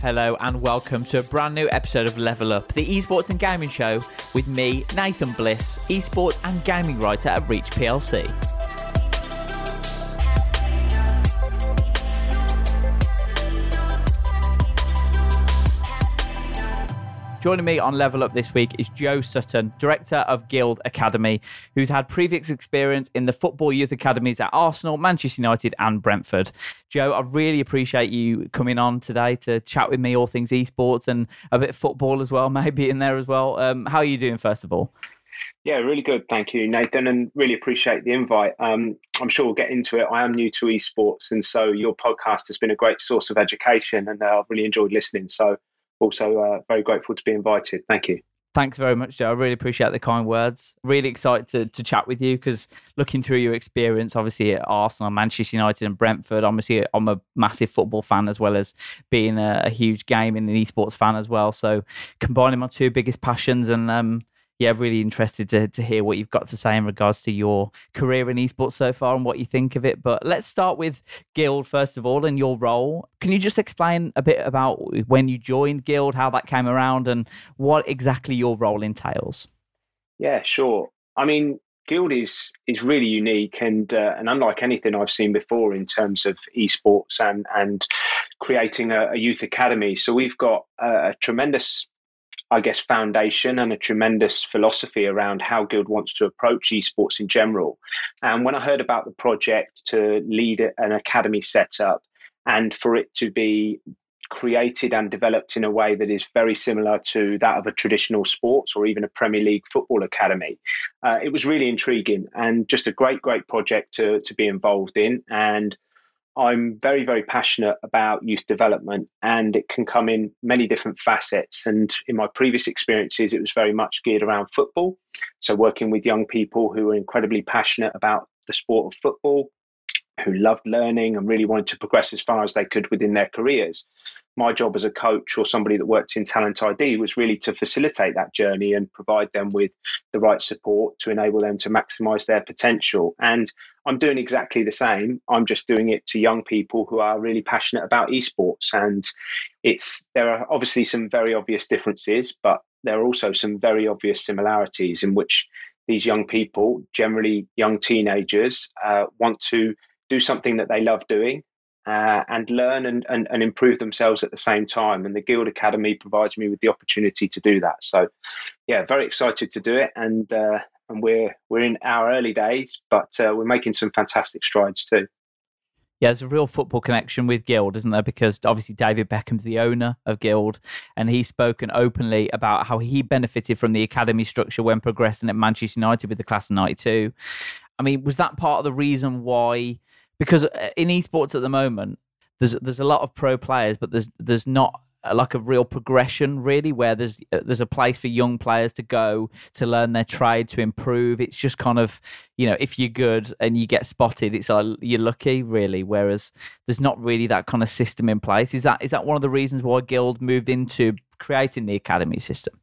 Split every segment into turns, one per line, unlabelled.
Hello and welcome to a brand new episode of Level Up, the esports and gaming show with me, Nathan Bliss, esports and gaming writer at Reach PLC. Joining me on Level Up this week is Joe Sutton, Director of Guild Academy, who's had previous experience in the football youth academies at Arsenal, Manchester United, and Brentford. Joe, I really appreciate you coming on today to chat with me all things esports and a bit of football as well, maybe in there as well. Um, how are you doing, first of all?
Yeah, really good. Thank you, Nathan, and really appreciate the invite. Um, I'm sure we'll get into it. I am new to esports, and so your podcast has been a great source of education, and uh, I've really enjoyed listening. So also uh, very grateful to be invited. Thank you.
Thanks very much, Joe. I really appreciate the kind words. Really excited to, to chat with you because looking through your experience, obviously at Arsenal, Manchester United, and Brentford, obviously I'm a massive football fan as well as being a, a huge gaming and an esports fan as well. So combining my two biggest passions and um, yeah, really interested to, to hear what you've got to say in regards to your career in esports so far and what you think of it. But let's start with Guild first of all and your role. Can you just explain a bit about when you joined Guild, how that came around, and what exactly your role entails?
Yeah, sure. I mean, Guild is is really unique and uh, and unlike anything I've seen before in terms of esports and and creating a, a youth academy. So we've got a, a tremendous I guess, foundation and a tremendous philosophy around how Guild wants to approach esports in general. And when I heard about the project to lead an academy setup and for it to be created and developed in a way that is very similar to that of a traditional sports or even a Premier League football academy. Uh, it was really intriguing and just a great, great project to, to be involved in. And I'm very, very passionate about youth development, and it can come in many different facets. And in my previous experiences, it was very much geared around football. So, working with young people who are incredibly passionate about the sport of football, who loved learning and really wanted to progress as far as they could within their careers my job as a coach or somebody that worked in talent ID was really to facilitate that journey and provide them with the right support to enable them to maximize their potential. And I'm doing exactly the same. I'm just doing it to young people who are really passionate about esports. And it's there are obviously some very obvious differences, but there are also some very obvious similarities in which these young people, generally young teenagers, uh, want to do something that they love doing uh, and learn and, and, and, improve themselves at the same time. And the Guild Academy provides me with the opportunity to do that. So, yeah, very excited to do it. And uh, and we're we're in our early days, but uh, we're making some fantastic strides too.
Yeah, there's a real football connection with Guild, isn't there? Because obviously David Beckham's the owner of Guild, and he's spoken openly about how he benefited from the academy structure when progressing at Manchester United with the class of '92. I mean, was that part of the reason why because uh, in esports at the moment, there's there's a lot of pro players, but there's there's not like a real progression really where there's uh, there's a place for young players to go to learn their trade to improve. It's just kind of you know if you're good and you get spotted it's like you're lucky really. Whereas there's not really that kind of system in place. Is that is that one of the reasons why guild moved into creating the academy system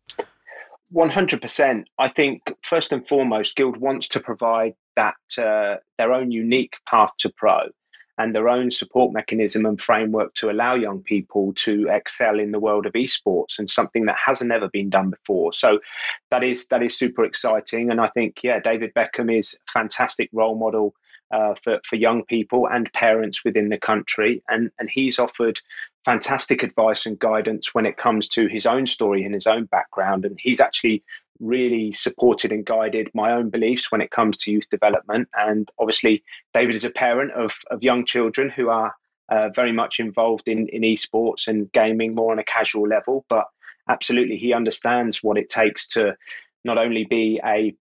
100% i think first and foremost guild wants to provide that uh, their own unique path to pro and their own support mechanism and framework to allow young people to excel in the world of esports and something that hasn't ever been done before. So that is that is super exciting, and I think yeah, David Beckham is a fantastic role model. Uh, for, for young people and parents within the country. And, and he's offered fantastic advice and guidance when it comes to his own story and his own background. And he's actually really supported and guided my own beliefs when it comes to youth development. And obviously, David is a parent of, of young children who are uh, very much involved in, in esports and gaming more on a casual level. But absolutely, he understands what it takes to not only be a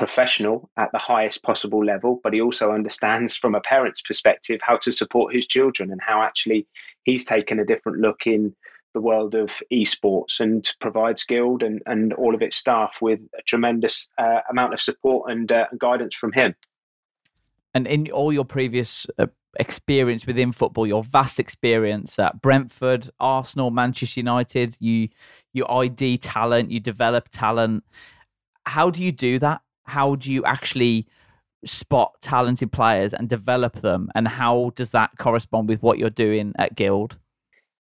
professional at the highest possible level, but he also understands from a parent's perspective how to support his children and how actually he's taken a different look in the world of esports and provides Guild and, and all of its staff with a tremendous uh, amount of support and uh, guidance from him.
And in all your previous uh, experience within football, your vast experience at Brentford, Arsenal, Manchester United, you you ID talent, you develop talent. How do you do that? How do you actually spot talented players and develop them? And how does that correspond with what you're doing at Guild?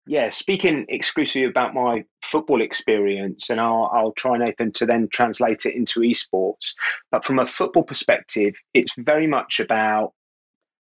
Yeah, speaking exclusively about my football experience, and I'll, I'll try, Nathan, to then translate it into esports. But from a football perspective, it's very much about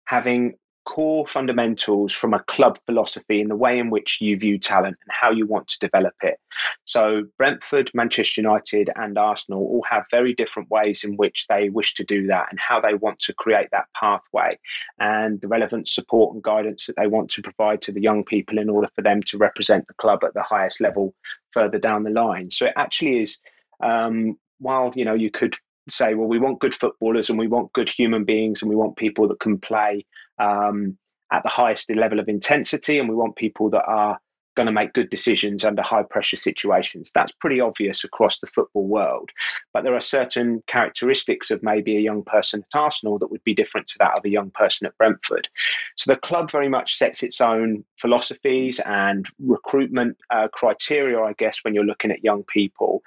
having core fundamentals from a club philosophy in the way in which you view talent and how you want to develop it. So, Brentford, Manchester United, and Arsenal all have very different ways in which they wish to do that and how they want to create that pathway and the relevant support and guidance that they want to provide to the young people in order for them to represent the club at the highest level further down the line. So, it actually is. Um, while you know you could say, well, we want good footballers and we want good human beings and we want people that can play um, at the highest level of intensity and we want people that are going to make good decisions under high pressure situations. That's pretty obvious across the football world. But there are certain characteristics of maybe a young person at Arsenal that would be different to that of a young person at Brentford. So the club very much sets its own philosophies and recruitment uh, criteria, I guess, when you're looking at young people.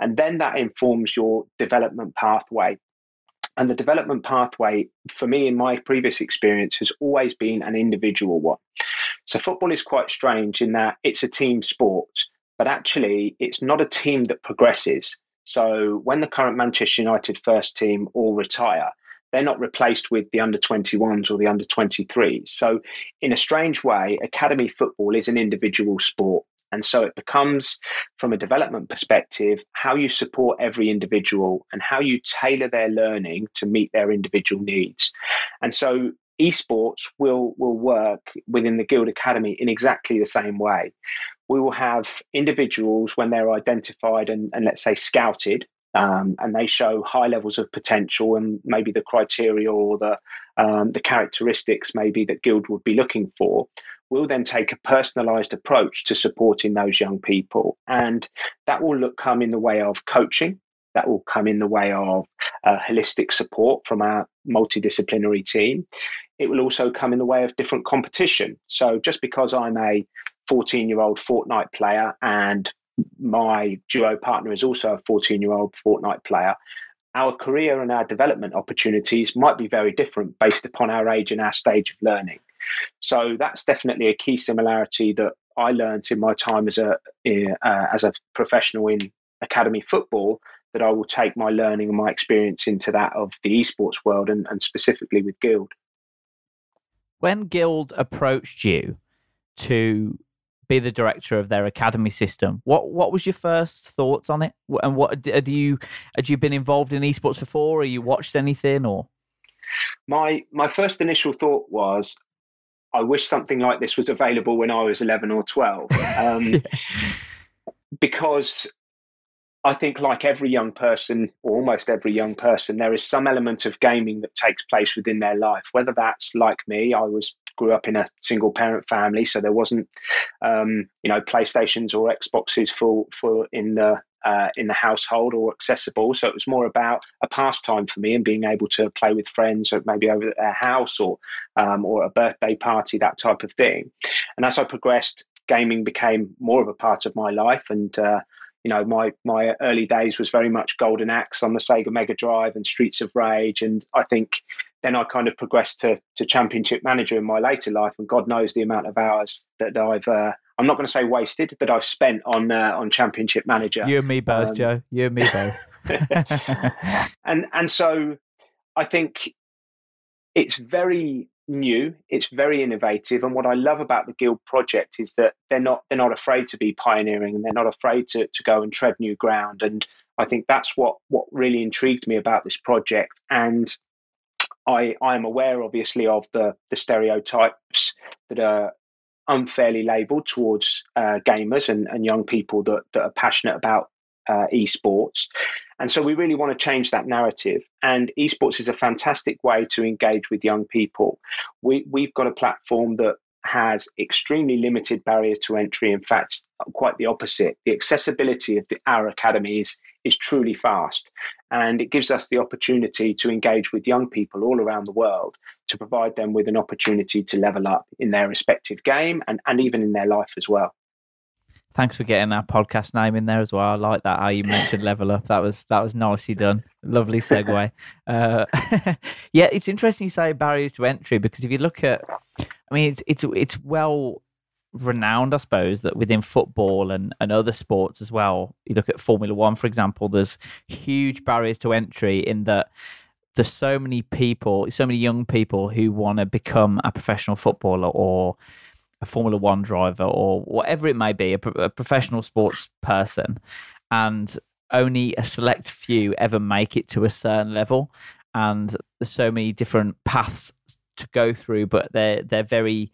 And then that informs your development pathway. And the development pathway, for me, in my previous experience, has always been an individual one. So football is quite strange in that it's a team sport, but actually it's not a team that progresses. So when the current Manchester United first team all retire, they're not replaced with the under 21s or the under 23s. So, in a strange way, academy football is an individual sport. And so it becomes, from a development perspective, how you support every individual and how you tailor their learning to meet their individual needs. And so esports will will work within the Guild Academy in exactly the same way. We will have individuals when they're identified and, and let's say scouted, um, and they show high levels of potential and maybe the criteria or the um, the characteristics maybe that Guild would be looking for we'll then take a personalized approach to supporting those young people. And that will look come in the way of coaching, that will come in the way of uh, holistic support from our multidisciplinary team. It will also come in the way of different competition. So just because I'm a 14 year old Fortnite player and my duo partner is also a 14 year old Fortnite player, our career and our development opportunities might be very different based upon our age and our stage of learning. So that's definitely a key similarity that I learned in my time as a uh, as a professional in academy football. That I will take my learning and my experience into that of the esports world and, and specifically with Guild.
When Guild approached you to be the director of their academy system. What what was your first thoughts on it? And what had you had you been involved in esports before? Or you watched anything or?
My my first initial thought was, I wish something like this was available when I was eleven or twelve, um, yeah. because I think, like every young person, or almost every young person, there is some element of gaming that takes place within their life. Whether that's like me, I was grew up in a single parent family, so there wasn't, um, you know, PlayStations or Xboxes for for in the uh, in the household or accessible. So it was more about a pastime for me and being able to play with friends, or maybe over at their house or um, or a birthday party, that type of thing. And as I progressed, gaming became more of a part of my life, and uh, you know, my my early days was very much Golden Axe on the Sega Mega Drive and Streets of Rage, and I think then I kind of progressed to to Championship Manager in my later life, and God knows the amount of hours that I've uh, I'm not going to say wasted, that I've spent on uh, on Championship Manager.
You and me both, um, Joe. You and me both.
and and so I think it's very new it's very innovative and what i love about the guild project is that they're not they're not afraid to be pioneering and they're not afraid to, to go and tread new ground and i think that's what what really intrigued me about this project and i i am aware obviously of the the stereotypes that are unfairly labeled towards uh, gamers and, and young people that, that are passionate about uh, esports. And so we really want to change that narrative. And esports is a fantastic way to engage with young people. We, we've got a platform that has extremely limited barrier to entry. In fact, quite the opposite. The accessibility of the, our academy is, is truly fast. And it gives us the opportunity to engage with young people all around the world to provide them with an opportunity to level up in their respective game and, and even in their life as well.
Thanks for getting our podcast name in there as well. I like that how you mentioned level up. That was that was nicely done. Lovely segue. uh, yeah, it's interesting you say barrier to entry because if you look at, I mean, it's it's it's well renowned, I suppose, that within football and, and other sports as well. You look at Formula One, for example. There's huge barriers to entry in that there's so many people, so many young people who want to become a professional footballer or a Formula One driver or whatever it may be, a, a professional sports person, and only a select few ever make it to a certain level. And there's so many different paths to go through, but they're they're very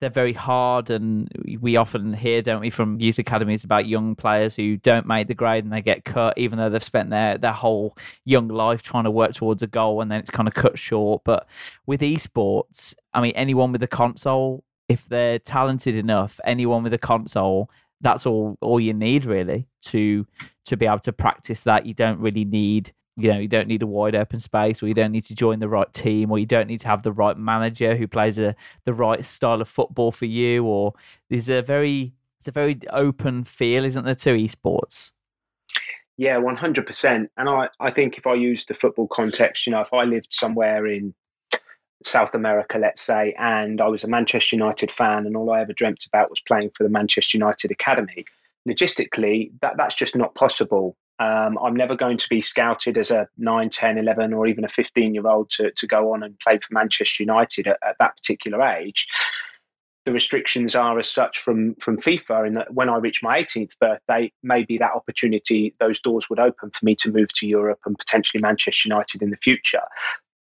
they're very hard and we often hear don't we from youth academies about young players who don't make the grade and they get cut even though they've spent their their whole young life trying to work towards a goal and then it's kind of cut short but with esports i mean anyone with a console if they're talented enough, anyone with a console, that's all all you need really to to be able to practice that. You don't really need you know you don't need a wide open space or you don't need to join the right team or you don't need to have the right manager who plays a, the right style of football for you or there's a very it's a very open feel isn't there to esports
yeah 100% and i i think if i use the football context you know if i lived somewhere in South America, let's say, and I was a Manchester United fan, and all I ever dreamt about was playing for the Manchester United Academy. Logistically, that, that's just not possible. Um, I'm never going to be scouted as a 9, 10, 11, or even a 15 year old to, to go on and play for Manchester United at, at that particular age. The restrictions are as such from, from FIFA, in that when I reach my 18th birthday, maybe that opportunity, those doors would open for me to move to Europe and potentially Manchester United in the future.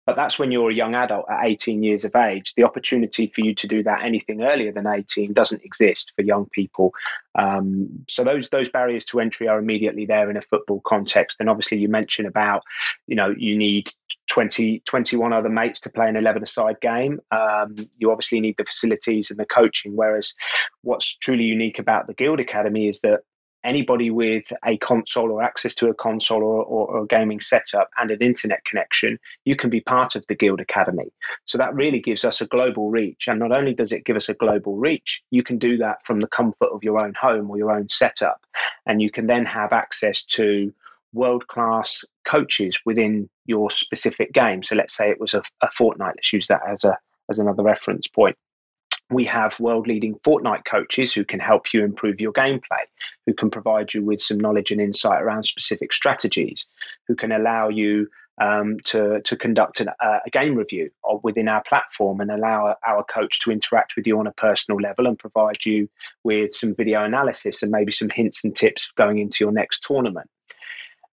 But that's when you're a young adult at 18 years of age. The opportunity for you to do that anything earlier than 18 doesn't exist for young people. Um, so those those barriers to entry are immediately there in a football context. And obviously, you mentioned about, you know, you need 20, 21 other mates to play an 11 a side game. Um, you obviously need the facilities and the coaching. Whereas what's truly unique about the Guild Academy is that anybody with a console or access to a console or, or, or, a gaming setup and an internet connection, you can be part of the Guild Academy. So that really gives us a global reach. And not only does it give us a global reach, you can do that from the comfort of your own home or your own setup. And you can then have access to world class coaches within your specific game. So let's say it was a, a Fortnite, let's use that as a as another reference point we have world leading Fortnite coaches who can help you improve your gameplay, who can provide you with some knowledge and insight around specific strategies, who can allow you um, to, to conduct an, uh, a game review within our platform and allow our coach to interact with you on a personal level and provide you with some video analysis and maybe some hints and tips going into your next tournament.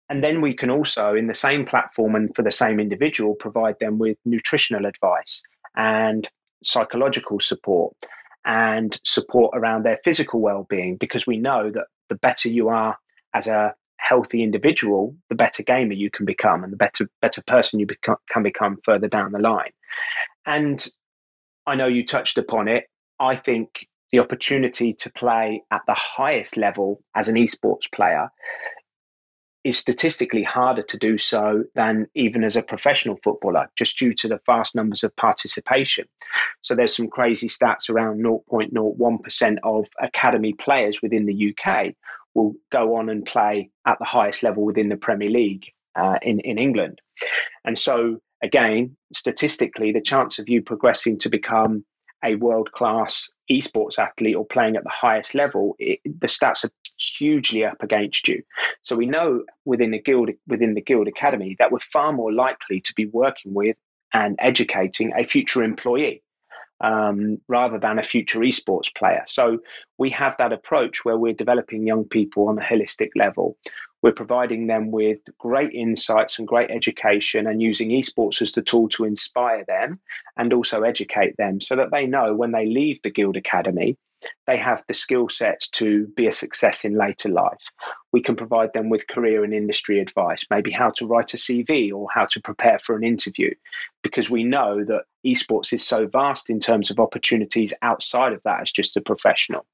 And then we can also, in the same platform and for the same individual, provide them with nutritional advice and psychological support and support around their physical well-being because we know that the better you are as a healthy individual the better gamer you can become and the better better person you become, can become further down the line. And i know you touched upon it. I think the opportunity to play at the highest level as an esports player is statistically harder to do so than even as a professional footballer, just due to the vast numbers of participation. So there's some crazy stats around 0.01% of academy players within the UK will go on and play at the highest level within the Premier League uh, in, in England. And so, again, statistically, the chance of you progressing to become a world class esports athlete or playing at the highest level, it, the stats are hugely up against you. So we know within the guild within the guild academy that we're far more likely to be working with and educating a future employee um, rather than a future esports player. So we have that approach where we're developing young people on a holistic level. We're providing them with great insights and great education and using esports as the tool to inspire them and also educate them so that they know when they leave the Guild Academy they have the skill sets to be a success in later life. We can provide them with career and industry advice, maybe how to write a CV or how to prepare for an interview, because we know that esports is so vast in terms of opportunities outside of that as just a professional.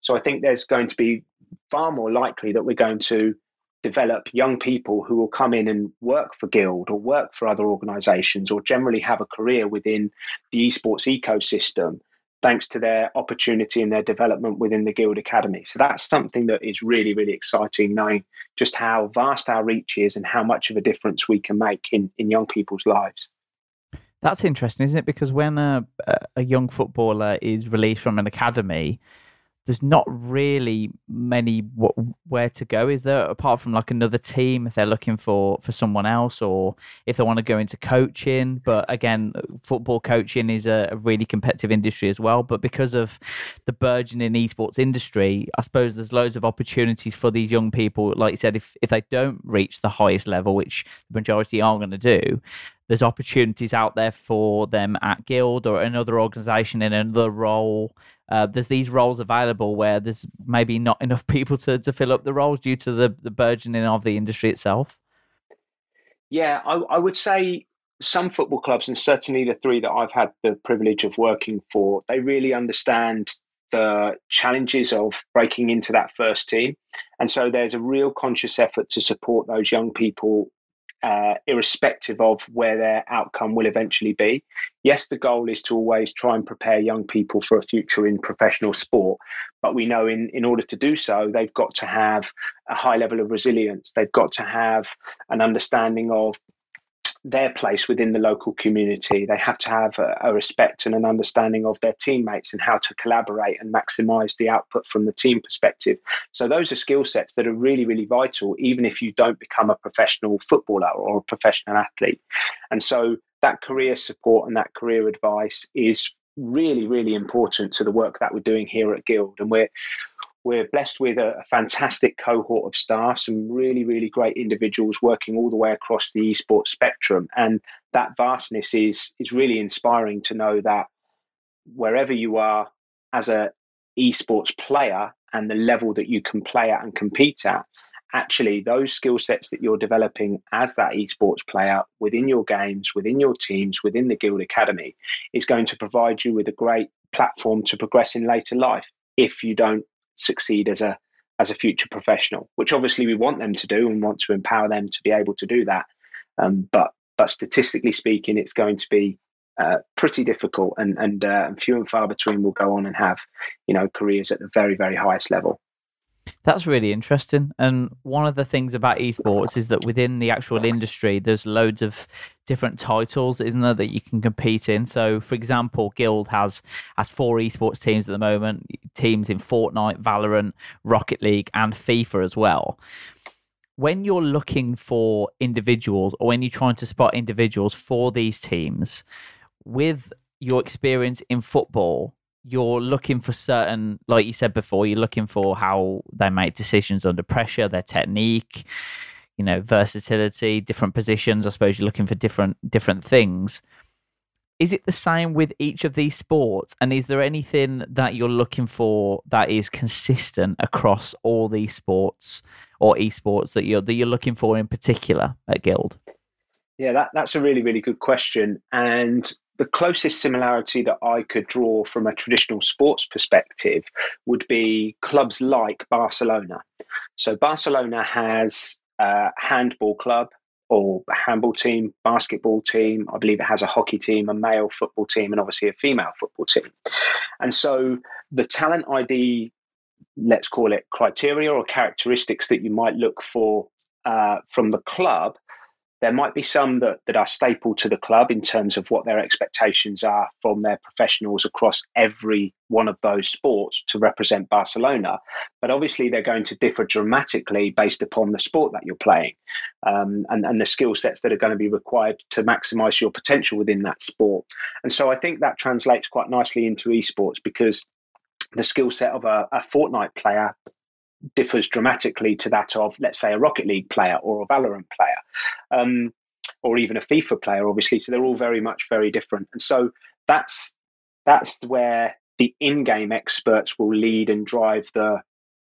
So I think there's going to be far more likely that we're going to develop young people who will come in and work for Guild or work for other organizations or generally have a career within the esports ecosystem thanks to their opportunity and their development within the Guild Academy. So that's something that is really, really exciting, knowing just how vast our reach is and how much of a difference we can make in, in young people's lives.
That's interesting, isn't it? Because when a, a young footballer is released from an academy, there's not really many where to go is there apart from like another team if they're looking for for someone else or if they want to go into coaching. But again football coaching is a, a really competitive industry as well. But because of the burgeoning esports industry i suppose there's loads of opportunities for these young people like you said if if they don't reach the highest level which the majority aren't going to do there's opportunities out there for them at guild or another organization in another role uh, there's these roles available where there's maybe not enough people to, to fill up the roles due to the, the burgeoning of the industry itself?
Yeah, I, I would say some football clubs, and certainly the three that I've had the privilege of working for, they really understand the challenges of breaking into that first team. And so there's a real conscious effort to support those young people uh, irrespective of where their outcome will eventually be. Yes, the goal is to always try and prepare young people for a future in professional sport, but we know in, in order to do so, they've got to have a high level of resilience. They've got to have an understanding of their place within the local community. They have to have a, a, respect and an understanding of their teammates and how to collaborate and maximize the output from the team perspective. So, those are skill sets that are really, really vital, even if you don't become a professional footballer or a professional athlete. And so, that career support and that career advice is really, really important to the work that we're doing here at Guild. And we're we're blessed with a, a, fantastic cohort of staff, some really, really great individuals working all the way across the esports spectrum. And that vastness is is really inspiring to know that wherever you are as a esports player and the level that you can play at and compete at, actually those skill sets that you're developing as that esports player within your games, within your teams, within the Guild Academy is going to provide you with a great platform to progress in later life if you don't succeed as a as a future professional, which obviously we want them to do and want to empower them to be able to do that. Um, but but statistically speaking, it's going to be uh, pretty difficult, and and, uh, few and far between will go on and have you know careers at the very very highest level.
That's really interesting. And one of the things about esports is that within the actual industry, there's loads of different titles, isn't there, that you can compete in. So, for example, Guild has has four esports teams at the moment, teams in Fortnite, Valorant, Rocket League, and FIFA as well. When you're looking for individuals, or when you're trying to spot individuals for these teams, with your experience in football, you're looking for certain, like you said before, you're looking for how they make decisions under pressure, their technique, you know, versatility, different positions. I suppose you're looking for different different things. Is it the same with each of these sports? And is there anything that you're looking for that is consistent across all these sports or esports that you're that you're looking for in particular at Guild?
Yeah, that, that's a really, really good question. And the closest similarity that I could draw from a traditional sports perspective would be clubs like Barcelona. So Barcelona has a handball club or a handball team, basketball team. I believe it has a hockey team, a male football team, and obviously a female football team. And so the talent ID, let's call it criteria or characteristics that you might look for uh, from the club there might be some that, that are staple to the club in terms of what their expectations are from their professionals across every one of those sports to represent Barcelona. But obviously, they're going to differ dramatically based upon the sport that you're playing um, and, and the skill sets that are going to be required to maximize your potential within that sport. And so I think that translates quite nicely into esports because the skill set of a, a Fortnite player differs dramatically to that of, let's say, a Rocket League player or a Valorant player, um, or even a FIFA player, obviously. So they're all very much very different, and so that's that's where the in-game experts will lead and drive the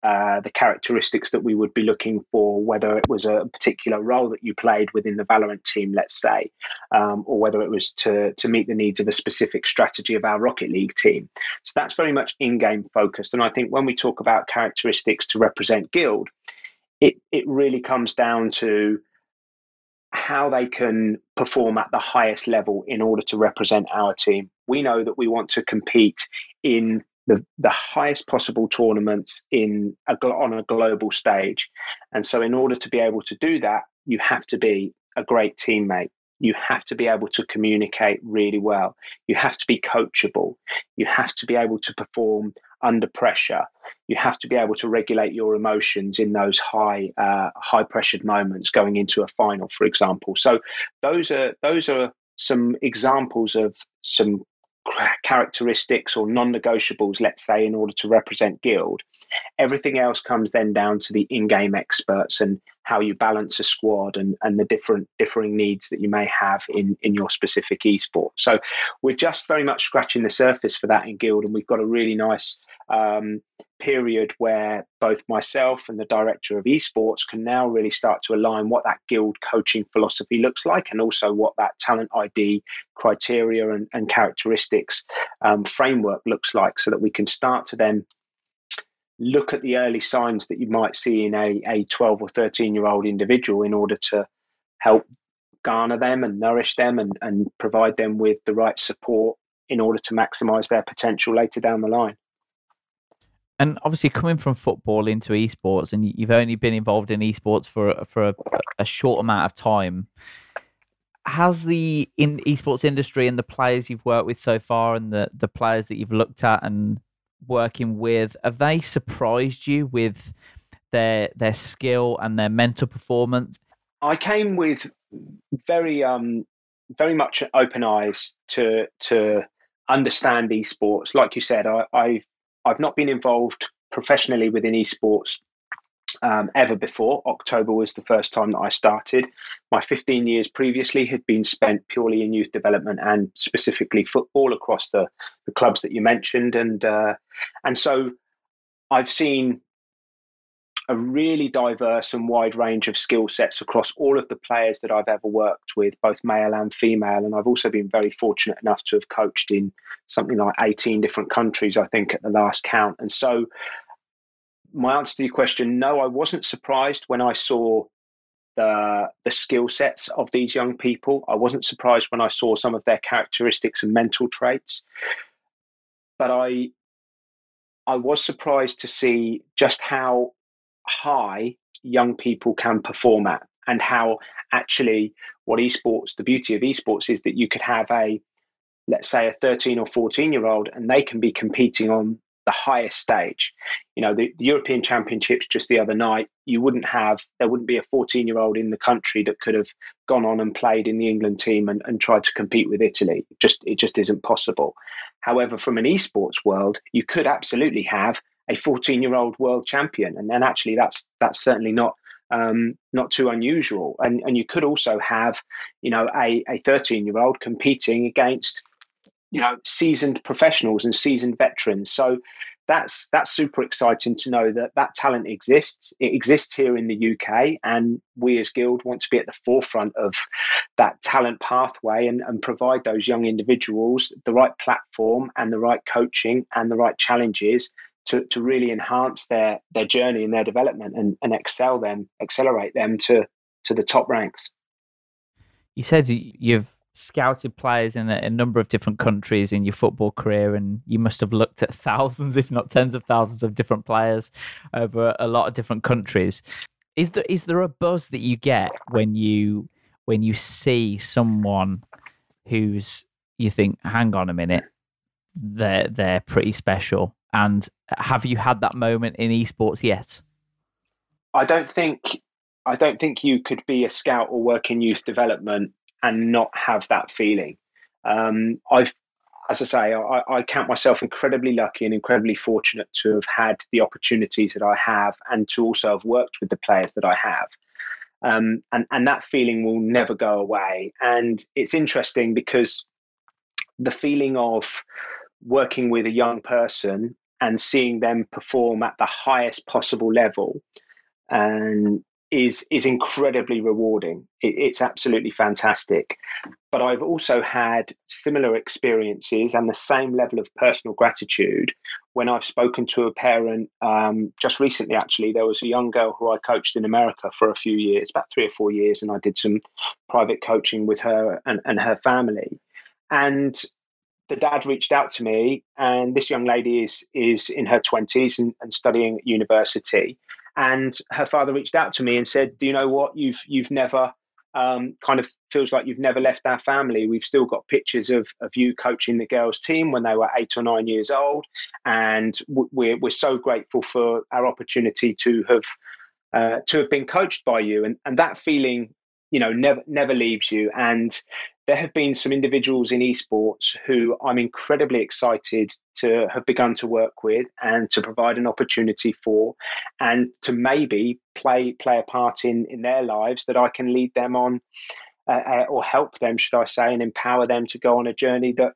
uh, the characteristics that we would be looking for, whether it was a particular role that you played within the Valorant team, let's say, um, or whether it was to, to meet the needs of a specific strategy of our Rocket League team. So that's very much in game focused. And I think when we talk about characteristics to represent Guild, it, it really comes down to how they can perform at the highest level in order to represent our team. We know that we want to compete in the, the highest possible tournaments in a, on a global stage. And so, in order to be able to do that, you have to be a great teammate. You have to be able to communicate really well. You have to be coachable. You have to be able to perform under pressure. You have to be able to regulate your emotions in those high, uh, high pressured moments going into a final, for example. So those are those are some examples of some characteristics or non-negotiables let's say in order to represent guild everything else comes then down to the in-game experts and how you balance a squad and, and the different differing needs that you may have in in your specific esport so we're just very much scratching the surface for that in guild and we've got a really nice um, period where both myself and the director of esports can now really start to align what that guild coaching philosophy looks like and also what that talent ID criteria and, and characteristics um, framework looks like so that we can start to then look at the early signs that you might see in a, a 12 or 13 year old individual in order to help garner them and nourish them and, and provide them with the right support in order to maximize their potential later down the line.
And obviously coming from football into esports and you've only been involved in esports for for a, a short amount of time has the in esports industry and the players you've worked with so far and the the players that you've looked at and working with have they surprised you with their their skill and their mental performance?
I came with very um very much open eyes to to understand esports. Like you said i i've I've not been involved professionally within esports um, ever before. October was the first time that I started. My 15 years previously had been spent purely in youth development and specifically football across the, the clubs that you mentioned, and uh, and so I've seen a really diverse and wide range of skill sets across all of the players that I've ever worked with, both male and female. And I've also been very fortunate enough to have coached in something like 18 different countries, I think, at the last count. And so, my answer to your question no, I wasn't surprised when I saw the the skill sets of these young people. I wasn't surprised when I saw some of their characteristics and mental traits. But I I was surprised to see just how high young people can perform at and how actually what esports the beauty of esports is that you could have a let's say a 13 or 14 year old and they can be competing on the highest stage you know the, the, european championships just the other night you wouldn't have there wouldn't be a 14 year old in the country that could have gone on and played in the england team and, and tried to compete with italy just it just isn't possible however from an esports world you could absolutely have a 14 year old world champion. And then actually, that's that's certainly not um, not too unusual. And and you could also have, you know, a a 13 year old competing against, you know, seasoned professionals and seasoned veterans. So that's that's super exciting to know that that talent exists. It exists here in the UK, and we as Guild want to be at the forefront of that talent pathway and, and provide those young individuals the right platform and the right coaching and the right challenges to, to really enhance their their journey and their development and, and excel them, accelerate them to to the top ranks.
You said you've scouted players in a, a, number of different countries in your football career, and you must have looked at thousands, if not tens of thousands, of different players over a lot of different countries. Is there is there a buzz that you get when you when you see someone who's you think, hang on a minute, they're they're pretty special, and have you had that moment in esports yet?
I don't think I don't think you could be a scout or work in youth development and not have that feeling. Um, I've, as I say, I, I, count myself incredibly lucky and incredibly fortunate to have had the opportunities that I have, and to also have worked with the players that I have. Um, and and that feeling will never go away. And it's interesting because the feeling of working with a young person and seeing them perform at the highest possible level and is is incredibly rewarding. It, it's absolutely fantastic. But I've also had similar experiences and the same level of personal gratitude when I've spoken to a parent. Um, just recently, actually, there was a young girl who I coached in America for a few years, about three or four years, and I did some private coaching with her and, and her family. And the dad reached out to me, and this young lady is is in her twenties and, and studying at university. And her father reached out to me and said, "Do you know what? You've you've never um, kind of feels like you've never left our family. We've still got pictures of, of you coaching the girls' team when they were eight or nine years old, and we're we're so grateful for our opportunity to have uh, to have been coached by you. And and that feeling you know never never leaves you and there have been some individuals in esports who I'm incredibly excited to have begun to work with and to provide an opportunity for and to maybe play play a part in in their lives that I can lead them on uh, uh or help them should I say and empower them to go on a journey that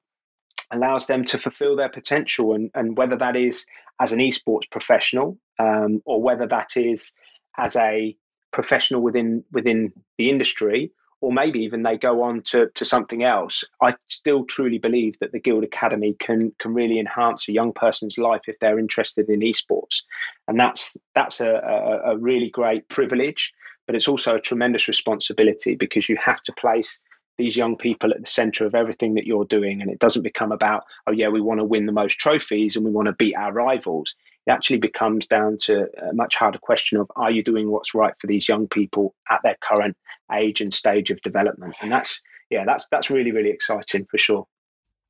allows them to fulfill their potential and, and whether that is as an esports professional um, or whether that is as a professional within within the industry or maybe even they go on to, to something else i still truly believe that the guild academy can can really enhance a young person's life if they're interested in esports. And that's that's a, a, a really great privilege but it's also a tremendous responsibility because you have to place these young people at the center of everything that you're doing. And it doesn't become about oh yeah we want to win the most trophies and we want to beat our rivals it actually becomes down to a much harder question of are you doing what's right for these young people at their current age and stage of development and that's yeah that's that's really really exciting for sure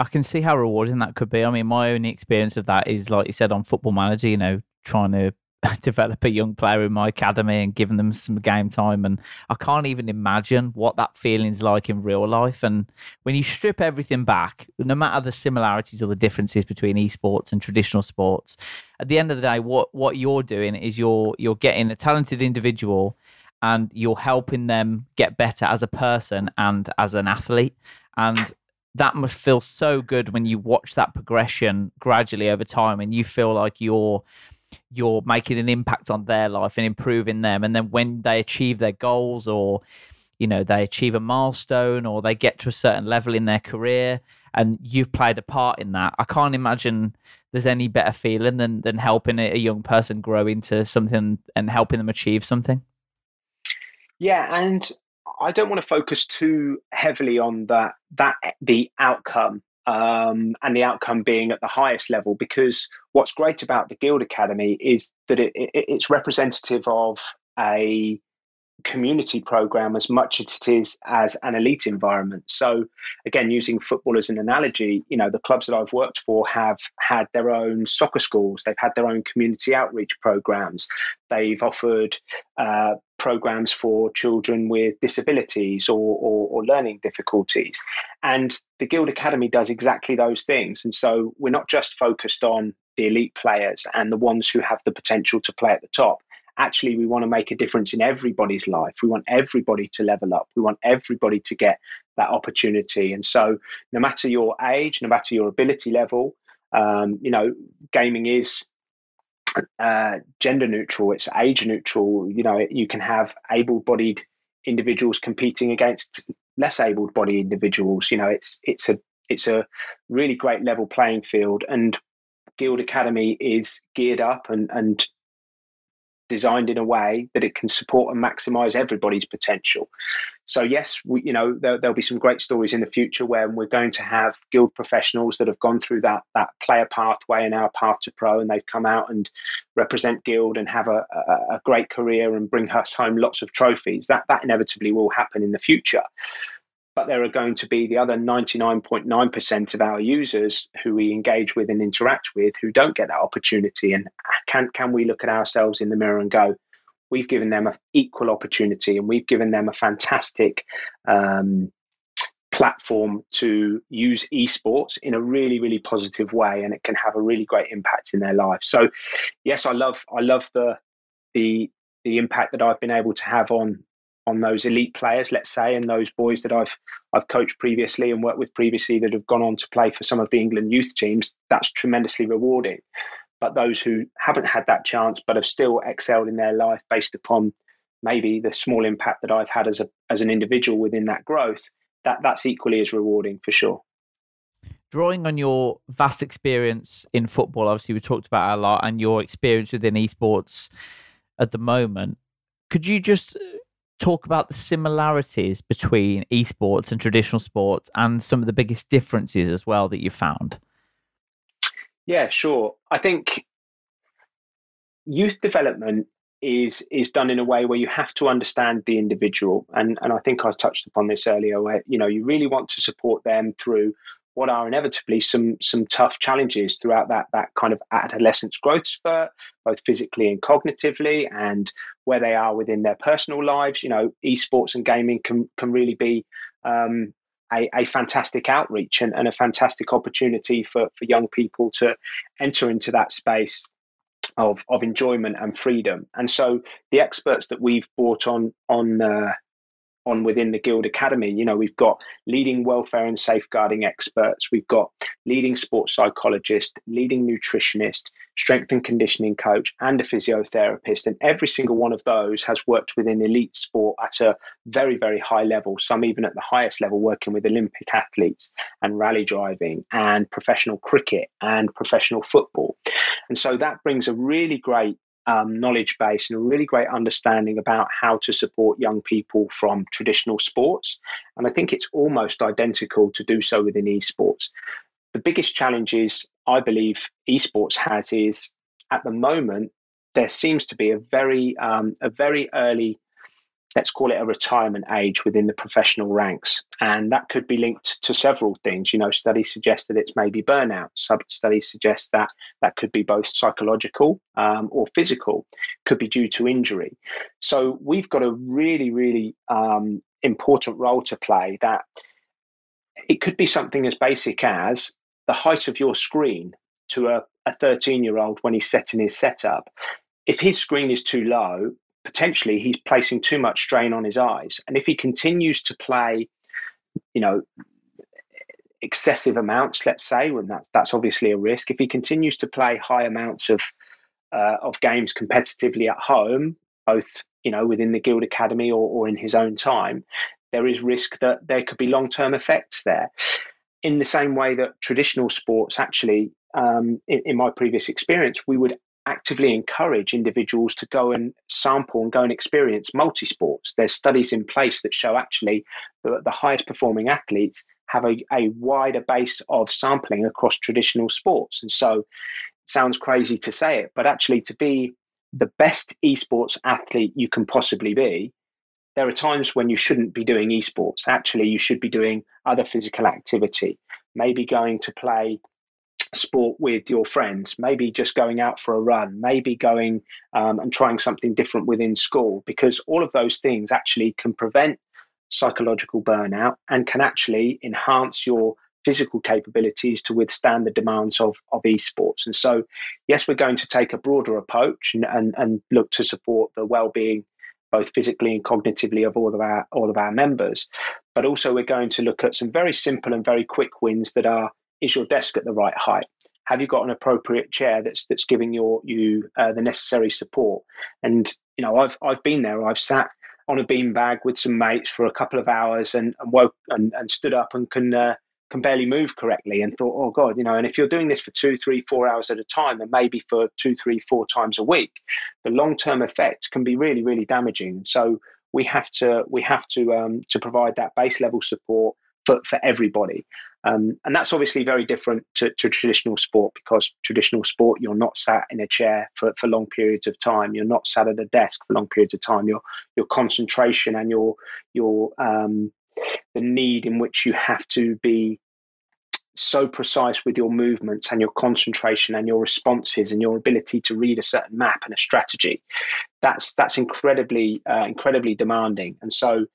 I can see how rewarding that could be. I mean, my only experience of that is, like you said, on Football Manager, you know, trying to develop a young player in my academy and giving them some game time. And I can't even imagine what that feeling's like in real life. And when you strip everything back, no matter the similarities or the differences between esports and traditional sports, at the end of the day, what what you're doing is you're you're getting a talented individual and you're helping them get better as a person and as an athlete. And that must feel so good when you watch that progression gradually over time and you feel like you're you're making an impact on their life and improving them. And then when they achieve their goals or, you know, they achieve a milestone or they get to a certain level in their career and you've played a part in that, I can't imagine there's any better feeling than, than helping a young person grow into something and helping them achieve something.
Yeah. And I don't want to focus too heavily on that, that the outcome um, and the outcome being at the highest level. Because what's great about the Guild Academy is that it, it, it's representative of a community program as much as it is as an elite environment. So, again, using football as an analogy, you know, the clubs that I've worked for have had their own soccer schools, they've had their own community outreach programs, they've offered uh, programs for children with disabilities or, or, or learning difficulties. And the Guild Academy does exactly those things. And so, we're not just focused on the elite players and the ones who have the potential to play at the top actually we want to make a difference in everybody's life. We want everybody to level up. We want everybody to get that opportunity. And so, no matter your age, no matter your ability level, um, you know, gaming is uh, gender neutral. It's age neutral. You know, you can have able-bodied individuals competing against less able-bodied individuals. You know, it's it's a it's a really great level playing field and Guild Academy is geared up and, and designed in a way that it can support and maximize everybody's potential. So yes, we, you know there, will be some great stories in the future where we're going to have guild professionals that have gone through that that player pathway and our path to pro, and they've come out and represent guild and have a, a, a great career and bring us home lots of trophies. That that inevitably will happen in the future but there are going to be the other 99.9% of our users who we engage with and interact with who don't get that opportunity. And can, can we look at ourselves in the mirror and go, we've given them an equal opportunity and we've given them a fantastic um, platform to use esports in a really really positive way and it can have a really great impact in their life so yes i love i love the the the impact that i've been able to have on on those elite players, let's say, and those boys that I've I've coached previously and worked with previously that have gone on to play for some of the England youth teams, that's tremendously rewarding. But those who haven't had that chance but have still excelled in their life based upon maybe the small impact that I've had as a as an individual within that growth, that that's equally as rewarding for sure.
Drawing on your vast experience in football, obviously we talked about a lot, and your experience within esports at the moment, could you just talk about the similarities between esports and traditional sports and some of the biggest differences as well that you found?
Yeah, sure. I think youth development is is done in a way where you have to understand the individual and and I think I touched upon this earlier where you know you really want to support them through what are inevitably some some tough challenges throughout that that kind of adolescence growth spurt, both physically and cognitively, and where they are within their personal lives. You know, esports and gaming can can really be um, a, a, fantastic outreach and, and a fantastic opportunity for for young people to enter into that space of of enjoyment and freedom. And so the experts that we've brought on on uh, on within the Guild Academy. You know, we've got leading welfare and safeguarding experts, we've got leading sports psychologist, leading nutritionist, strength and conditioning coach, and a physiotherapist. And every single one of those has worked within elite sport at a very, very high level, some even at the highest level, working with Olympic athletes and rally driving and professional cricket and professional football. And so that brings a really great um, knowledge base and a really great understanding about how to support young people from traditional sports. And I think it's almost identical to do so within esports. The biggest challenges I believe esports has is at the moment there seems to be a very um, a very early let's call it a retirement age within the professional ranks. And that could be linked to several things. You know, studies suggest that it's maybe burnout. Some studies suggest that that could be both psychological um, or physical, could be due to injury. So we've got a really, really um, important role to play that it could be something as basic as the height of your screen to a, a 13 year old when he's setting his setup. If his screen is too low, potentially he's placing too much strain on his eyes. And if he continues to play, you know, excessive amounts, let's say, that's obviously a risk. If he continues to play high amounts of uh, of games competitively at home, both you know within the Guild Academy or, or in his own time, there is risk that there could be long term effects there. In the same way that traditional sports actually, um, in, in my previous experience, we would actively encourage individuals to go and sample and go and experience multi sports. There's studies in place that show actually that the highest performing athletes have a, a wider base of sampling across traditional sports. And so it sounds crazy to say it, but actually to be the best esports athlete you can possibly be, there are times when you shouldn't be doing esports. Actually, you should be doing other physical activity, maybe going to play sport with your friends, maybe just going out for a run, maybe going um, and trying something different within school, because all of those things actually can prevent psychological burnout and can actually enhance your physical capabilities to withstand the demands of, of esports. And so, yes, we're going to take a broader approach and, and, and look to support the well-being both physically and cognitively of all of our all of our members but also we're going to look at some very simple and very quick wins that are is your desk at the right height? Have you got an appropriate chair that's that's giving your you uh, the necessary support? And you know, I've I've been there. I've sat on a beanbag with some mates for a couple of hours and, and woke and, and stood up and can uh, can barely move correctly and thought, oh God, you know, and if you're doing this for two, three, four hours at a time and maybe for two, three, four times a week, the long term effect can be really, really damaging. So we have to we have to um, to provide that base level support for, for everybody. Um, and that's obviously very different to, to, traditional sport because traditional sport, you're not sat in a chair for, for long periods of time. You're not sat at a desk for long periods of time. Your your concentration and your your um, the need in which you have to be so precise with your movements and your concentration and your responses and your ability to read a certain map and a strategy. That's that's incredibly uh, incredibly demanding. And so,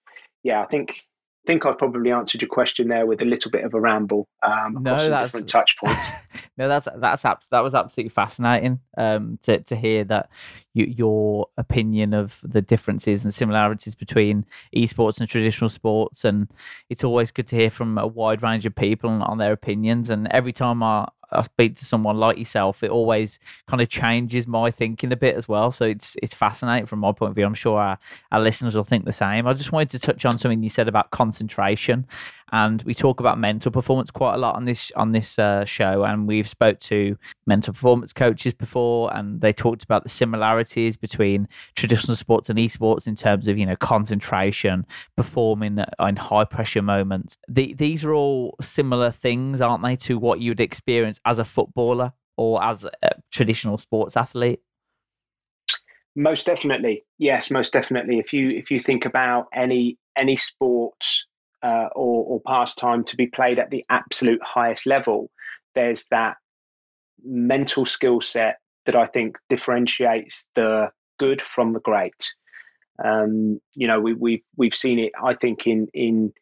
yeah, I think think I've probably answered your question there with a little bit of a ramble um,
no,
across that's, different touch points.
no, that's that's that was absolutely fascinating um, to to hear that you, your opinion of the differences and similarities between esports and traditional sports, and it's always good to hear from a wide range of people on, on their opinions. And every time I I speak to someone like yourself, it always kind of changes my thinking a bit as well. So it's it's fascinating from my point of view. I'm sure our, our listeners will think the same. I just wanted to touch on something you said about concentration and we talk about mental performance quite a lot on this on this uh, show. And we've spoke to mental performance coaches before and they talked about the similarities between traditional sports and esports in terms of you know concentration performing in high pressure moments. The, these are all similar things aren't they to what you'd experience as a footballer or as a traditional sports athlete?
Most definitely. Yes most definitely. If you if you think about any any sports uh, or, or pastime to be played at the absolute highest level, there's that mental skill set that I think differentiates the good from the great. Um, you know, we, we've we've seen it. I think in in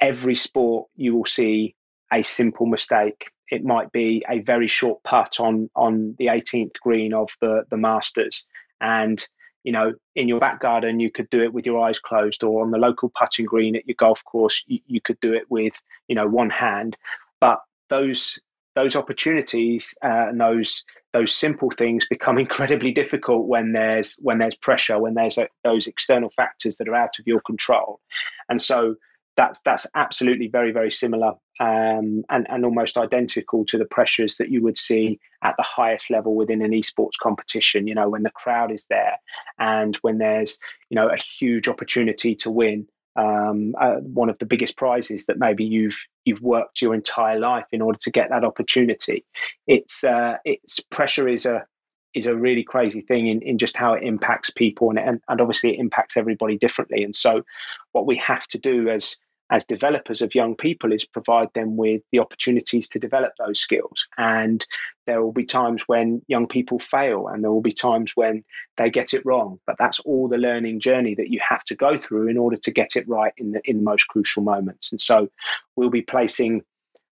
every sport, you will see a simple mistake. It might be a very short putt on on the 18th green of the the Masters, and you know, in your back garden, you could do it with your eyes closed, or on the local putting green at your golf course, you, you could do it with, you know, one hand. But those those opportunities uh, and those those simple things become incredibly difficult when there's when there's pressure, when there's a, those external factors that are out of your control, and so that's that's absolutely very very similar um, and and almost identical to the pressures that you would see at the highest level within an esports competition. You know, when the crowd is there, and when there's you know a huge opportunity to win. Um, uh, one of the biggest prizes that maybe you've you've worked your entire life in order to get that opportunity. It's uh, it's pressure is a is a really crazy thing in, in just how it impacts people and, and, and obviously it impacts everybody differently and so what we have to do as as developers of young people is provide them with the opportunities to develop those skills. And there will be times when young people fail and there will be times when they get it wrong. But that's all the learning journey that you have to go through in order to get it right in the in the most crucial moments. And so we'll be placing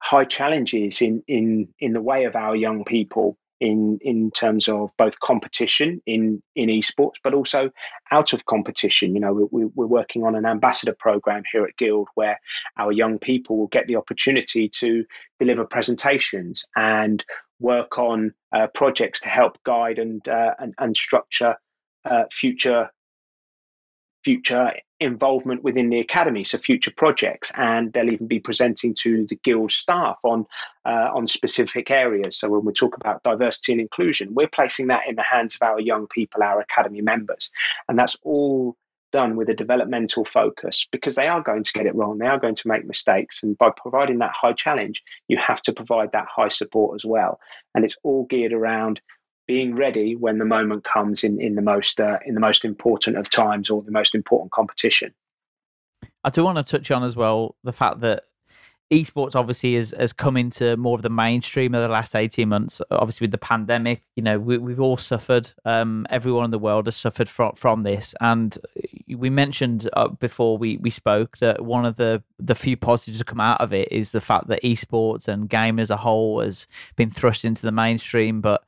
high challenges in in in the way of our young people in in terms of both competition in in esports, but also out of competition. You know, we, we're working on an ambassador program here at Guild where our young people will get the opportunity to deliver presentations and work on uh, projects to help guide and uh, and, and structure uh, future future involvement within the academy, so future projects, and they'll even be presenting to the guild staff on uh, on specific areas. So when we talk about diversity and inclusion, we're placing that in the hands of our young people, our academy members, and that's all done with a developmental focus because they are going to get it wrong. They are going to make mistakes. And by providing that high challenge, you have to provide that high support as well. And it's all geared around being ready when the moment comes in in the most uh, in the most important of times or the most important competition.
I do want to touch on as well the fact that esports obviously has, has come into more of the mainstream of the last 18 months obviously with the pandemic you know we, we've all suffered um, everyone in the world has suffered from, from this and we mentioned uh, before we, we spoke that one of the the few positives to come out of it is the fact that esports and game as a whole has been thrust into the mainstream but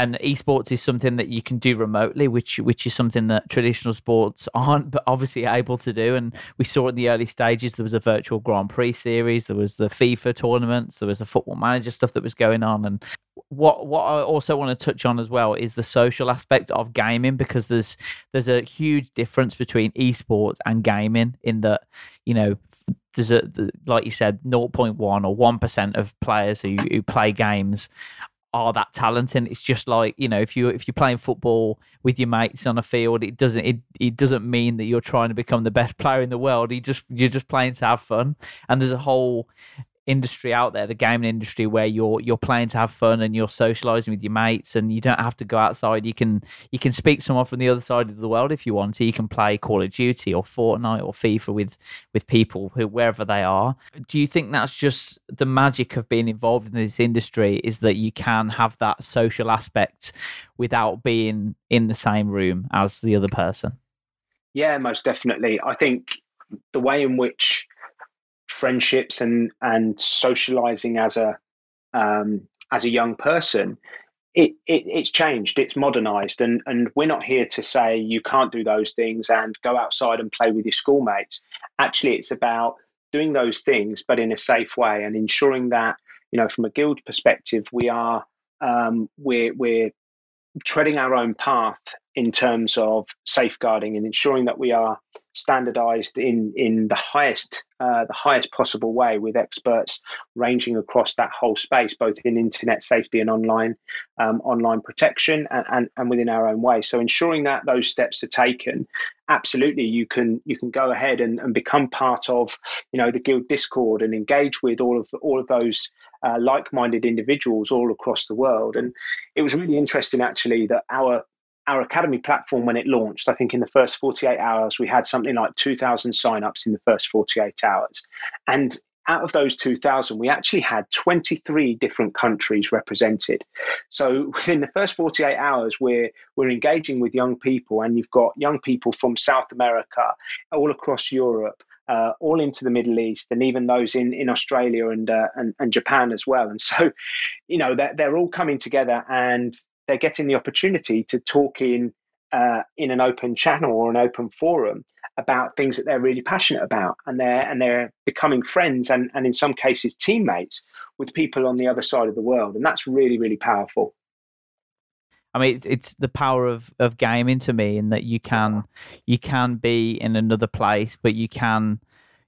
and esports is something that you can do remotely, which which is something that traditional sports aren't, but obviously able to do. And we saw in the early stages there was a virtual Grand Prix series, there was the FIFA tournaments, there was the Football Manager stuff that was going on, and what what I also want to touch on as well is the social aspect of gaming because there's there's a huge difference between esports and gaming in that you know there's a like you said 0.1 or 1% of players who, who play games are that talented. It's just like you know, if you if you're playing football with your mates on a field, it doesn't it, it doesn't mean that you're trying to become the best player in the world. You just you're just playing to have fun. And there's a whole industry out there, the gaming industry, where you're you're playing to have fun and you're socializing with your mates, and you don't have to go outside. You can you can speak someone from the other side of the world if you want to. You can play Call of Duty or Fortnite or FIFA with with people who wherever they are. Do you think that's just the magic of being involved in this industry? Is that you can have that social aspect without being in the same room as the other person?
Yeah, most definitely. I think the way in which friendships and and socializing as a um, as a young person, it, it, it's changed, it's modernized, and and we're not here to say you can't do those things and go outside and play with your schoolmates. Actually, it's about doing those things, but in a safe way, and ensuring that you know from a guild perspective, we are um, we're we're treading our own path in terms of safeguarding and ensuring that we are standardized in in the highest uh, the highest possible way with experts ranging across that whole space both in internet safety and online um, online protection and, and, and within our own way. So ensuring that those steps are taken absolutely you can you can go ahead and, and become part of you know the guild discord and engage with all of the, all of those uh, like-minded individuals all across the world. And it was really interesting actually that our our academy platform when it launched i think in the first 48 hours we had something like 2000 signups in the first 48 hours and out of those 2000 we actually had 23 different countries represented so within the first 48 hours we're we're engaging with young people and you've got young people from south america all across europe uh, all into the Middle East, and even those in, in Australia and, uh, and, and Japan as well. And so, you know, they're, they're all coming together, and they're getting the opportunity to talk in uh, in an open channel or an open forum about things that they're really passionate about, and they're and they're becoming friends and and in some cases teammates with people on the other side of the world, and that's really really powerful.
I mean, it's, it's the power of, of gaming to me, in that you can you can be in another place, but you can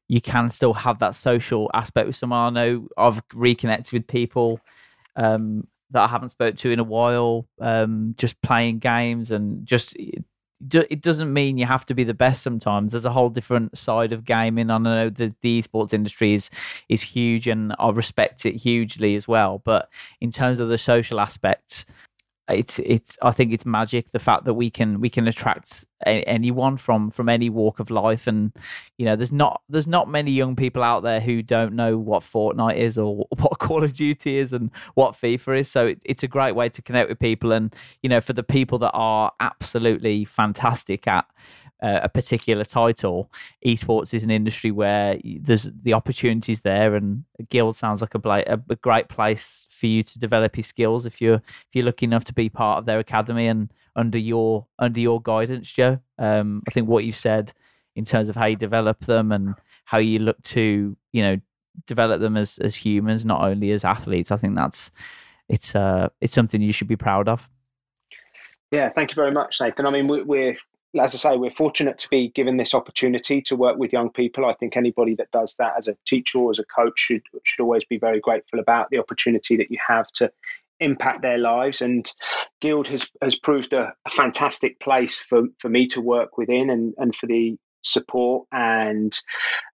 you can still have that social aspect with someone. I know I've reconnected with people um, that I haven't spoke to in a while, um, just playing games and just it doesn't mean you have to be the best sometimes. There's a whole different side of gaming i know the, the esports industry is is huge and i respect it hugely as well. But in terms of the social aspects it's it's I think it's magic the fact that we can we can attract a, anyone from from any walk of life. And you know there's not there's not many young people out there who don't know what Fortnite is or what Call of Duty is and what FIFA is. So it, it's a great way to connect with people. And you know for the people that are absolutely fantastic at a particular title, esports is an industry where there's the opportunities there, and Guild sounds like a, bla- a, great place for you to develop your skills if you're if you're lucky enough to be part of their academy and under your under your guidance, Joe. Um, I think what you said in terms of how you develop them and how you look to you know develop them as as humans, not only as athletes. I think that's it's uh it's something you should be proud of.
Yeah, thank you very much, Nathan. I mean, we're as I say, we're fortunate to be given this opportunity to work with young people. I think anybody that does that as a teacher or as a coach should should always be very grateful about the opportunity that you have to impact their lives. And Guild has has proved a, a fantastic place for, for me to work within and, and for the support and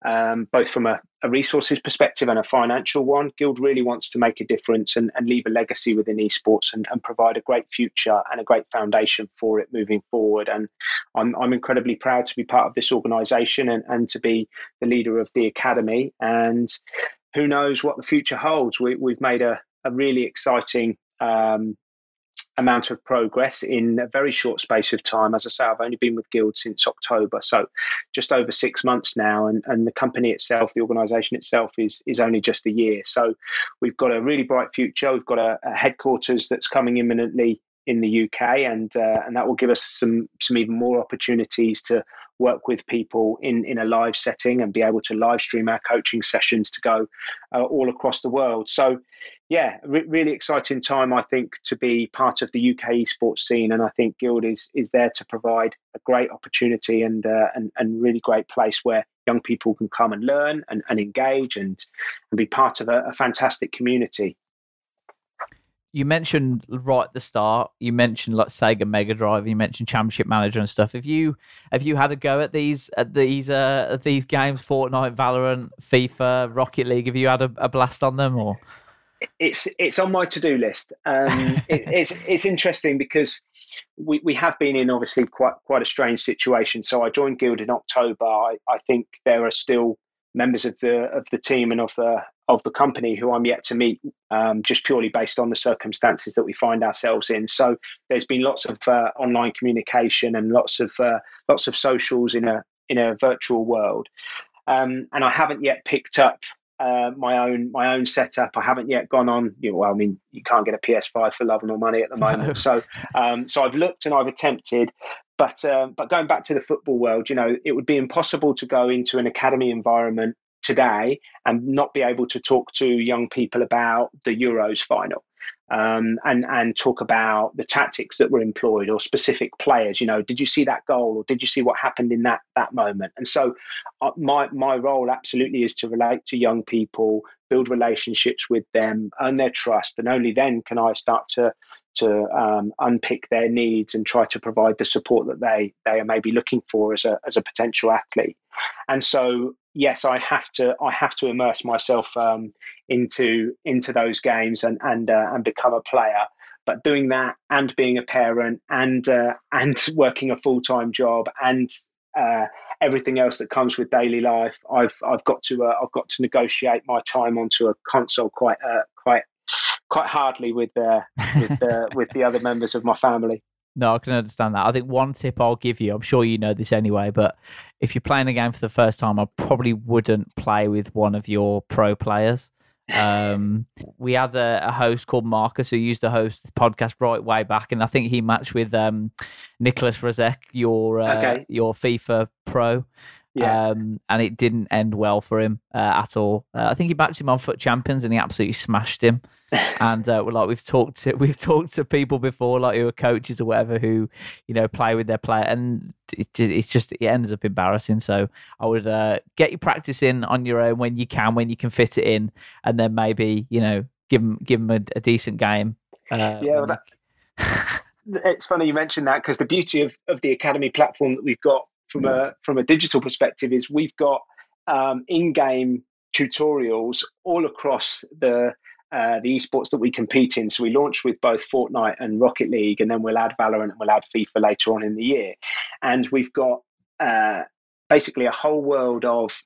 um, both from a, a, resources perspective and a financial one. Guild really wants to make a difference and, and leave a legacy within esports and, and, provide a great future and a great foundation for it moving forward. And i'm, I'm incredibly proud to be part of this organization and, and to be the leader of the academy. And who knows what the future holds. We, have made a, a really exciting um, amount of progress in a very short space of time. As I say, I've only been with Guild since October, so just over six months now. And, and the company itself, the organisation itself, is is only just a year. So we've got a really bright future. We've got a, a headquarters that's coming imminently in the UK, and uh, and that will give us some some even more opportunities to work with people in in a live setting and be able to live stream our coaching sessions to go uh, all across the world. So, yeah, re- really exciting time I think to be part of the UK esports scene, and I think Guild is is there to provide a great opportunity and uh, and and really great place where young people can come and learn and, and engage and and be part of a, a fantastic community
you mentioned right at the start, you mentioned like Sega Mega Drive, you mentioned Championship Manager and stuff. Have you have you had a go at these at these uh at these games, Fortnite, Valorant, FIFA, Rocket League? Have you had a, a blast on them or?
It's it's on my to do list. Um, it, it's it's interesting because we, we have been in obviously quite quite a strange situation. So I joined Guild in October. I, I think there are still members of the of the team and of the of the company who I'm yet to meet, um, just purely based on the circumstances that we find ourselves in. So there's been lots of uh, online communication and lots of uh, lots of socials in a in a virtual world. um, and I haven't yet picked up uh, my own my own setup. I haven't yet gone on. You know, well, I mean, you can't get a PS5 for love nor money at the moment. No. So, um, so I've looked and I've attempted, but uh, but going back to the football world, you know, it would be impossible to go into an academy environment today and not be able to talk to young people about the Euros final um, and and talk about the tactics that were employed or specific players. You know, did you see that goal or did you see what happened in that that moment? And so, uh, my my role absolutely is to relate to young people, build relationships with them, earn their trust, and only then can I start to to um, unpick their needs and try to provide the support that they they are maybe looking for as a as a potential athlete. And so, yes, I have to I have to immerse myself um, into into those games and and uh, and become a player. But doing that and being a parent and uh, and working a full time job and uh, everything else that comes with daily life, I've I've got to uh, I've got to negotiate my time onto a console quite uh, quite quite hardly with uh, with uh, with the other members of my family.
No, I can understand that. I think one tip I'll give you, I'm sure you know this anyway, but if you're playing a game for the first time, I probably wouldn't play with one of your pro players. Um, we had a, a, host called Marcus who used to host this podcast right way back, and I think he matched with um, Nicholas Rozek, your uh, okay. your FIFA pro. Yeah. Um, and it didn't end well for him uh, at all. Uh, I think he matched him on FUT Champions and he absolutely smashed him. and uh, like we've talked to we've talked to people before, like who are coaches or whatever, who you know play with their player, and it, it's just it ends up embarrassing. So I would uh, get practice in on your own when you can, when you can fit it in, and then maybe you know give them give them a, a decent game.
Uh, yeah, well, that, it's funny you mentioned that because the beauty of, of the academy platform that we've got from a from a digital perspective is we've got um, in-game tutorials all across the uh, the esports that we compete in. So we launched with both Fortnite and Rocket League, and then we'll add Valorant and we'll add FIFA later on in the year. And we've got uh, basically a whole world of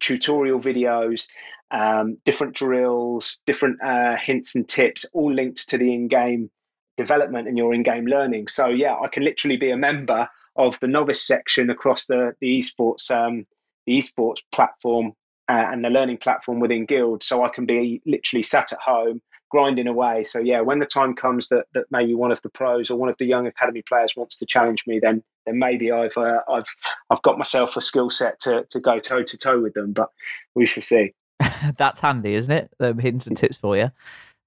tutorial videos, um, different drills, different uh, hints and tips, all linked to the in-game development and your in-game learning. So yeah, I can literally be a member of the novice section across the the esports um, the esports platform uh, and the learning platform within Guild, so I can be literally sat at home grinding away. So yeah, when the time comes that that maybe one of the pros or one of the young academy players wants to challenge me, then then maybe I've uh, I've I've got myself a skill set to to go toe to toe with them. But we shall see.
That's handy, isn't it? The hints and tips for you.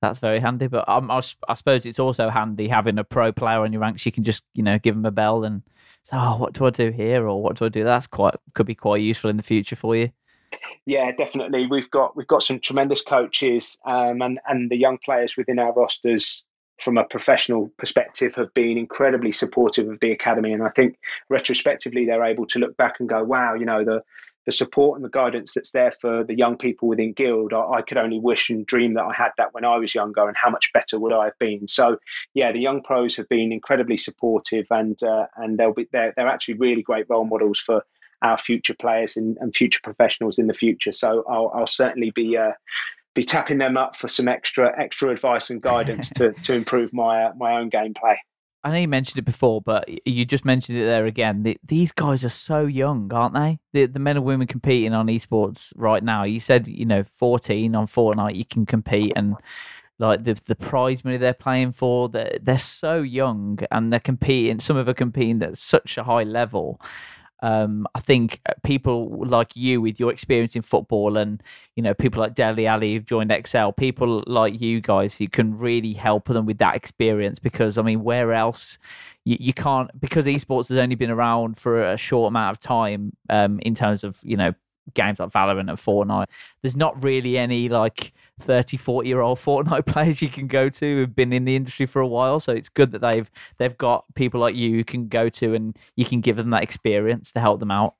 That's very handy. But um, I, I suppose it's also handy having a pro player on your ranks. You can just you know give them a bell and say, oh, what do I do here or what do I do? That's quite could be quite useful in the future for you.
Yeah, definitely. We've got we've got some tremendous coaches, um, and and the young players within our rosters, from a professional perspective, have been incredibly supportive of the academy. And I think retrospectively, they're able to look back and go, "Wow, you know the the support and the guidance that's there for the young people within Guild, I, I, could only wish and dream that I had that when I was younger, and how much better would I have been? So, yeah, the young pros have been incredibly supportive, and uh, and they'll be they're, they're actually really great role models for our future players and, and future professionals in the future. So, I'll, I'll certainly be. Uh, be tapping them up for some extra extra advice and guidance to, to improve my uh, my own gameplay.
I know you mentioned it before, but you just mentioned it there again. The, these guys are so young, aren't they? The, the men and women competing on esports right now. You said, you know, 14 on Fortnite, you can compete and like the the prize money they're playing for, they're, they're so young and they're competing. Some of them are competing at such a high level um, I think uh, people like you, with your experience in football, and you know people like Dele Alli who've joined Excel, people like you guys who can really help them with that experience. Because I mean, where else you, you can't because esports has only been around for a short amount of time um, in terms of you know games like Valorant and Fortnite. There's not really any like 30, 40 year old Fortnite players you can go to who've been in the industry for a while. So it's good that they've they've got people like you who can go to and you can give them that experience to help them out.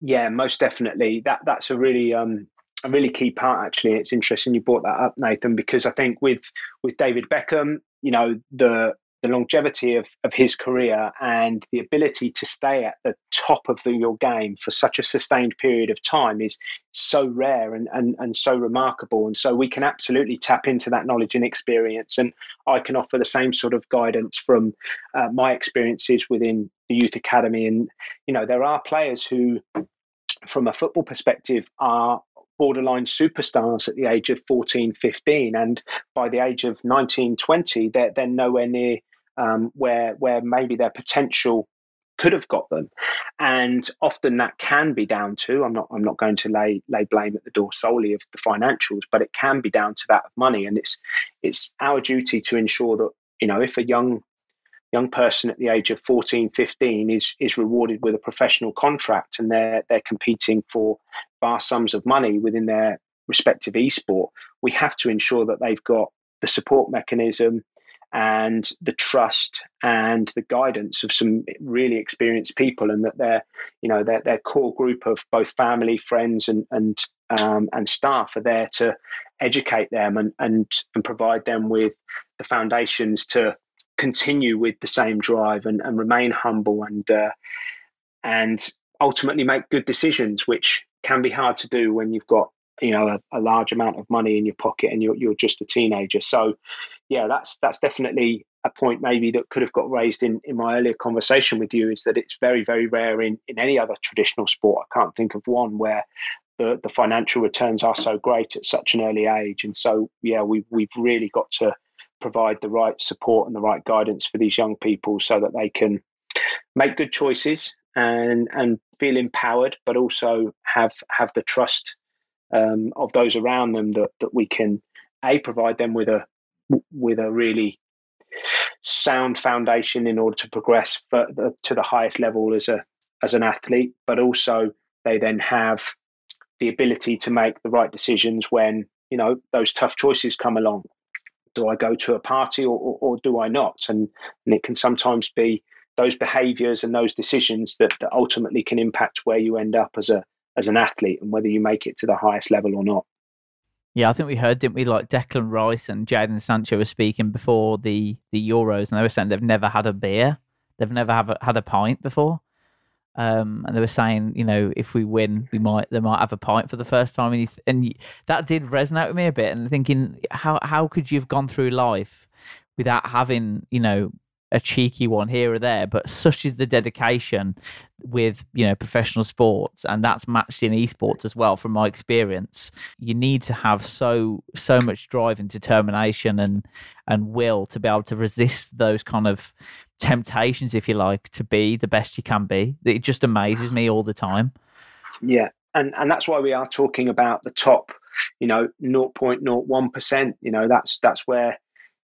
Yeah, most definitely. That that's a really um a really key part actually. It's interesting you brought that up, Nathan, because I think with with David Beckham, you know, the the longevity of, of his career and the ability to stay at the top of the, your game for such a sustained period of time is so rare and, and, and so remarkable. And so we can absolutely tap into that knowledge and experience. And I can offer the same sort of guidance from uh, my experiences within the Youth Academy. And, you know, there are players who from a football perspective, are borderline superstars at the age of 14, 15. And by the age of 19, 20, they're, they're nowhere near um, where, where maybe their potential could have got them. And often that can be down to, I'm not, I'm not going to lay, lay blame at the door solely of the financials, but it can be down to that of money. And it's, it's our duty to ensure that, you know, if a young young person at the age of 14, 15 is is rewarded with a professional contract and they're they're competing for vast sums of money within their respective esport, we have to ensure that they've got the support mechanism and the trust and the guidance of some really experienced people and that they're you know their, their core group of both family friends and and um, and staff are there to educate them and and and provide them with the foundations to continue with the same drive and, and remain humble and uh, and ultimately make good decisions, which can be hard to do when you've got you know a, a, large amount of money in your pocket and you're you're just a teenager. So yeah, that's that's definitely a point maybe that could have got raised in, in my earlier conversation with you is that it's very very rare in in any other traditional sport. I can't think of one where the, the financial returns are so great at such an early age. And so yeah, we we've really got to provide the right support and the right guidance for these young people so that they can make good choices and and feel empowered, but also have have the trust um, of those around them that that we can a provide them with a with a really sound foundation in order to progress further to the highest level as a as an athlete, but also they then have the ability to make the right decisions when you know those tough choices come along do I go to a party or, or, or do I not? And, and it can sometimes be those behaviors and those decisions that, that ultimately can impact where you end up as a as an athlete and whether you make it to the highest level or not.
Yeah, I think we heard, didn't we? Like Declan Rice and Jadon Sancho were speaking before the the Euros, and they were saying they've never had a beer, they've never have a, had a pint before. Um, and they were saying, you know, if we win, we might they might have a pint for the first time, and, and that did resonate with me a bit. And thinking, how how could you have gone through life without having, you know, a cheeky one here or there? But such is the dedication with you know professional sports, and that's matched in esports as well. From my experience, you need to have so so much drive and determination and and will to be able to resist those kind of temptations, if you like, to be the best you can be. It just amazes me all the time.
Yeah, and and that's why we are talking about the top, you know, 0.01 percent. You know, that's that's where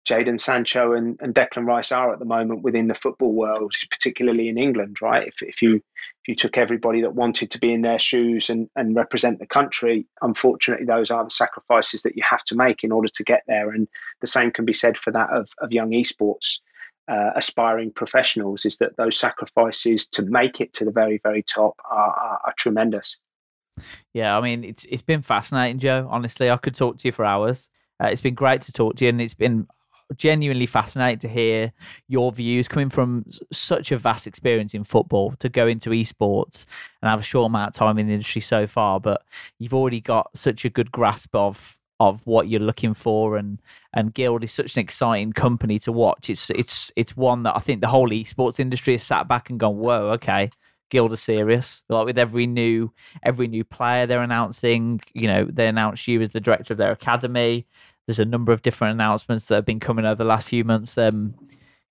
Jadon Sancho and, and Declan Rice are at the moment within the football world, particularly in England, right? If, if you if you took everybody that wanted to be in their shoes and, and represent the country, unfortunately, those are the sacrifices that you have to make in order to get there. And the same can be said for that of, of young esports uh, aspiring professionals is that those sacrifices to make it to the very, very top are, are, are tremendous.
Yeah, I mean, it's it's been fascinating, Joe. Honestly, I could talk to you for hours. Uh, it's been great to talk to you, and it's been genuinely fascinated to hear your views coming from such a vast experience in football to go into esports and have a short amount of time in the industry so far. But you've already got such a good grasp of of what you're looking for and and Guild is such an exciting company to watch. It's it's it's one that I think the whole esports industry has sat back and gone, whoa, okay, Guild are serious. Like with every new every new player they're announcing, you know, they announce you as the director of their academy. There's a number of different announcements that have been coming over the last few months. Um,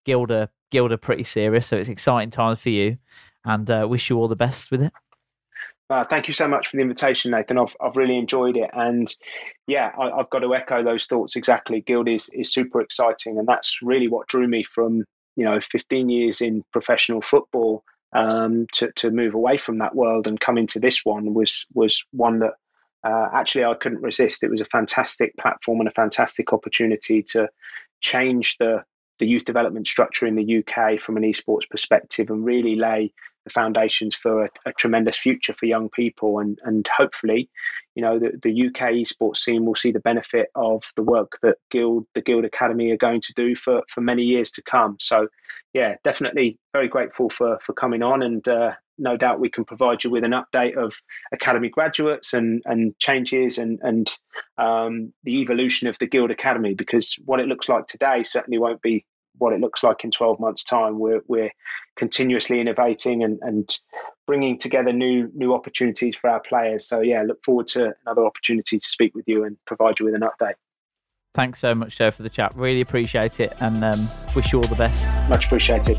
Guild are pretty serious, so it's exciting times for you, and uh, wish you all the best with it.
Uh, thank you so much for the invitation, Nathan. I've, I've really enjoyed it. And yeah, I, have got to echo those thoughts exactly. Guild is, is super exciting. And that's really what drew me from, you know, 15 years in professional football um, to, to move away from that world and come into this one was, was one that uh, actually I couldn't resist. It was a fantastic platform and a fantastic opportunity to change the, the youth development structure in the UK from an esports perspective and really lay the foundations for a, a, tremendous future for young people. And and hopefully, you know, the, the UK esports scene will see the benefit of the work that Guild, the Guild Academy, are going to do for for many years to come. So, yeah, definitely very grateful for for coming on, and uh, no doubt we can provide you with an update of academy graduates and and changes and and um, the evolution of the Guild Academy because what it looks like today certainly won't be what it looks like in 12 months' time. We're, we're continuously innovating and, and bringing together new new opportunities for our players. So yeah, look forward to another opportunity to speak with you and provide you with an update.
Thanks so much, Joe, for the chat. Really appreciate it and um, wish you all the best.
Much appreciated.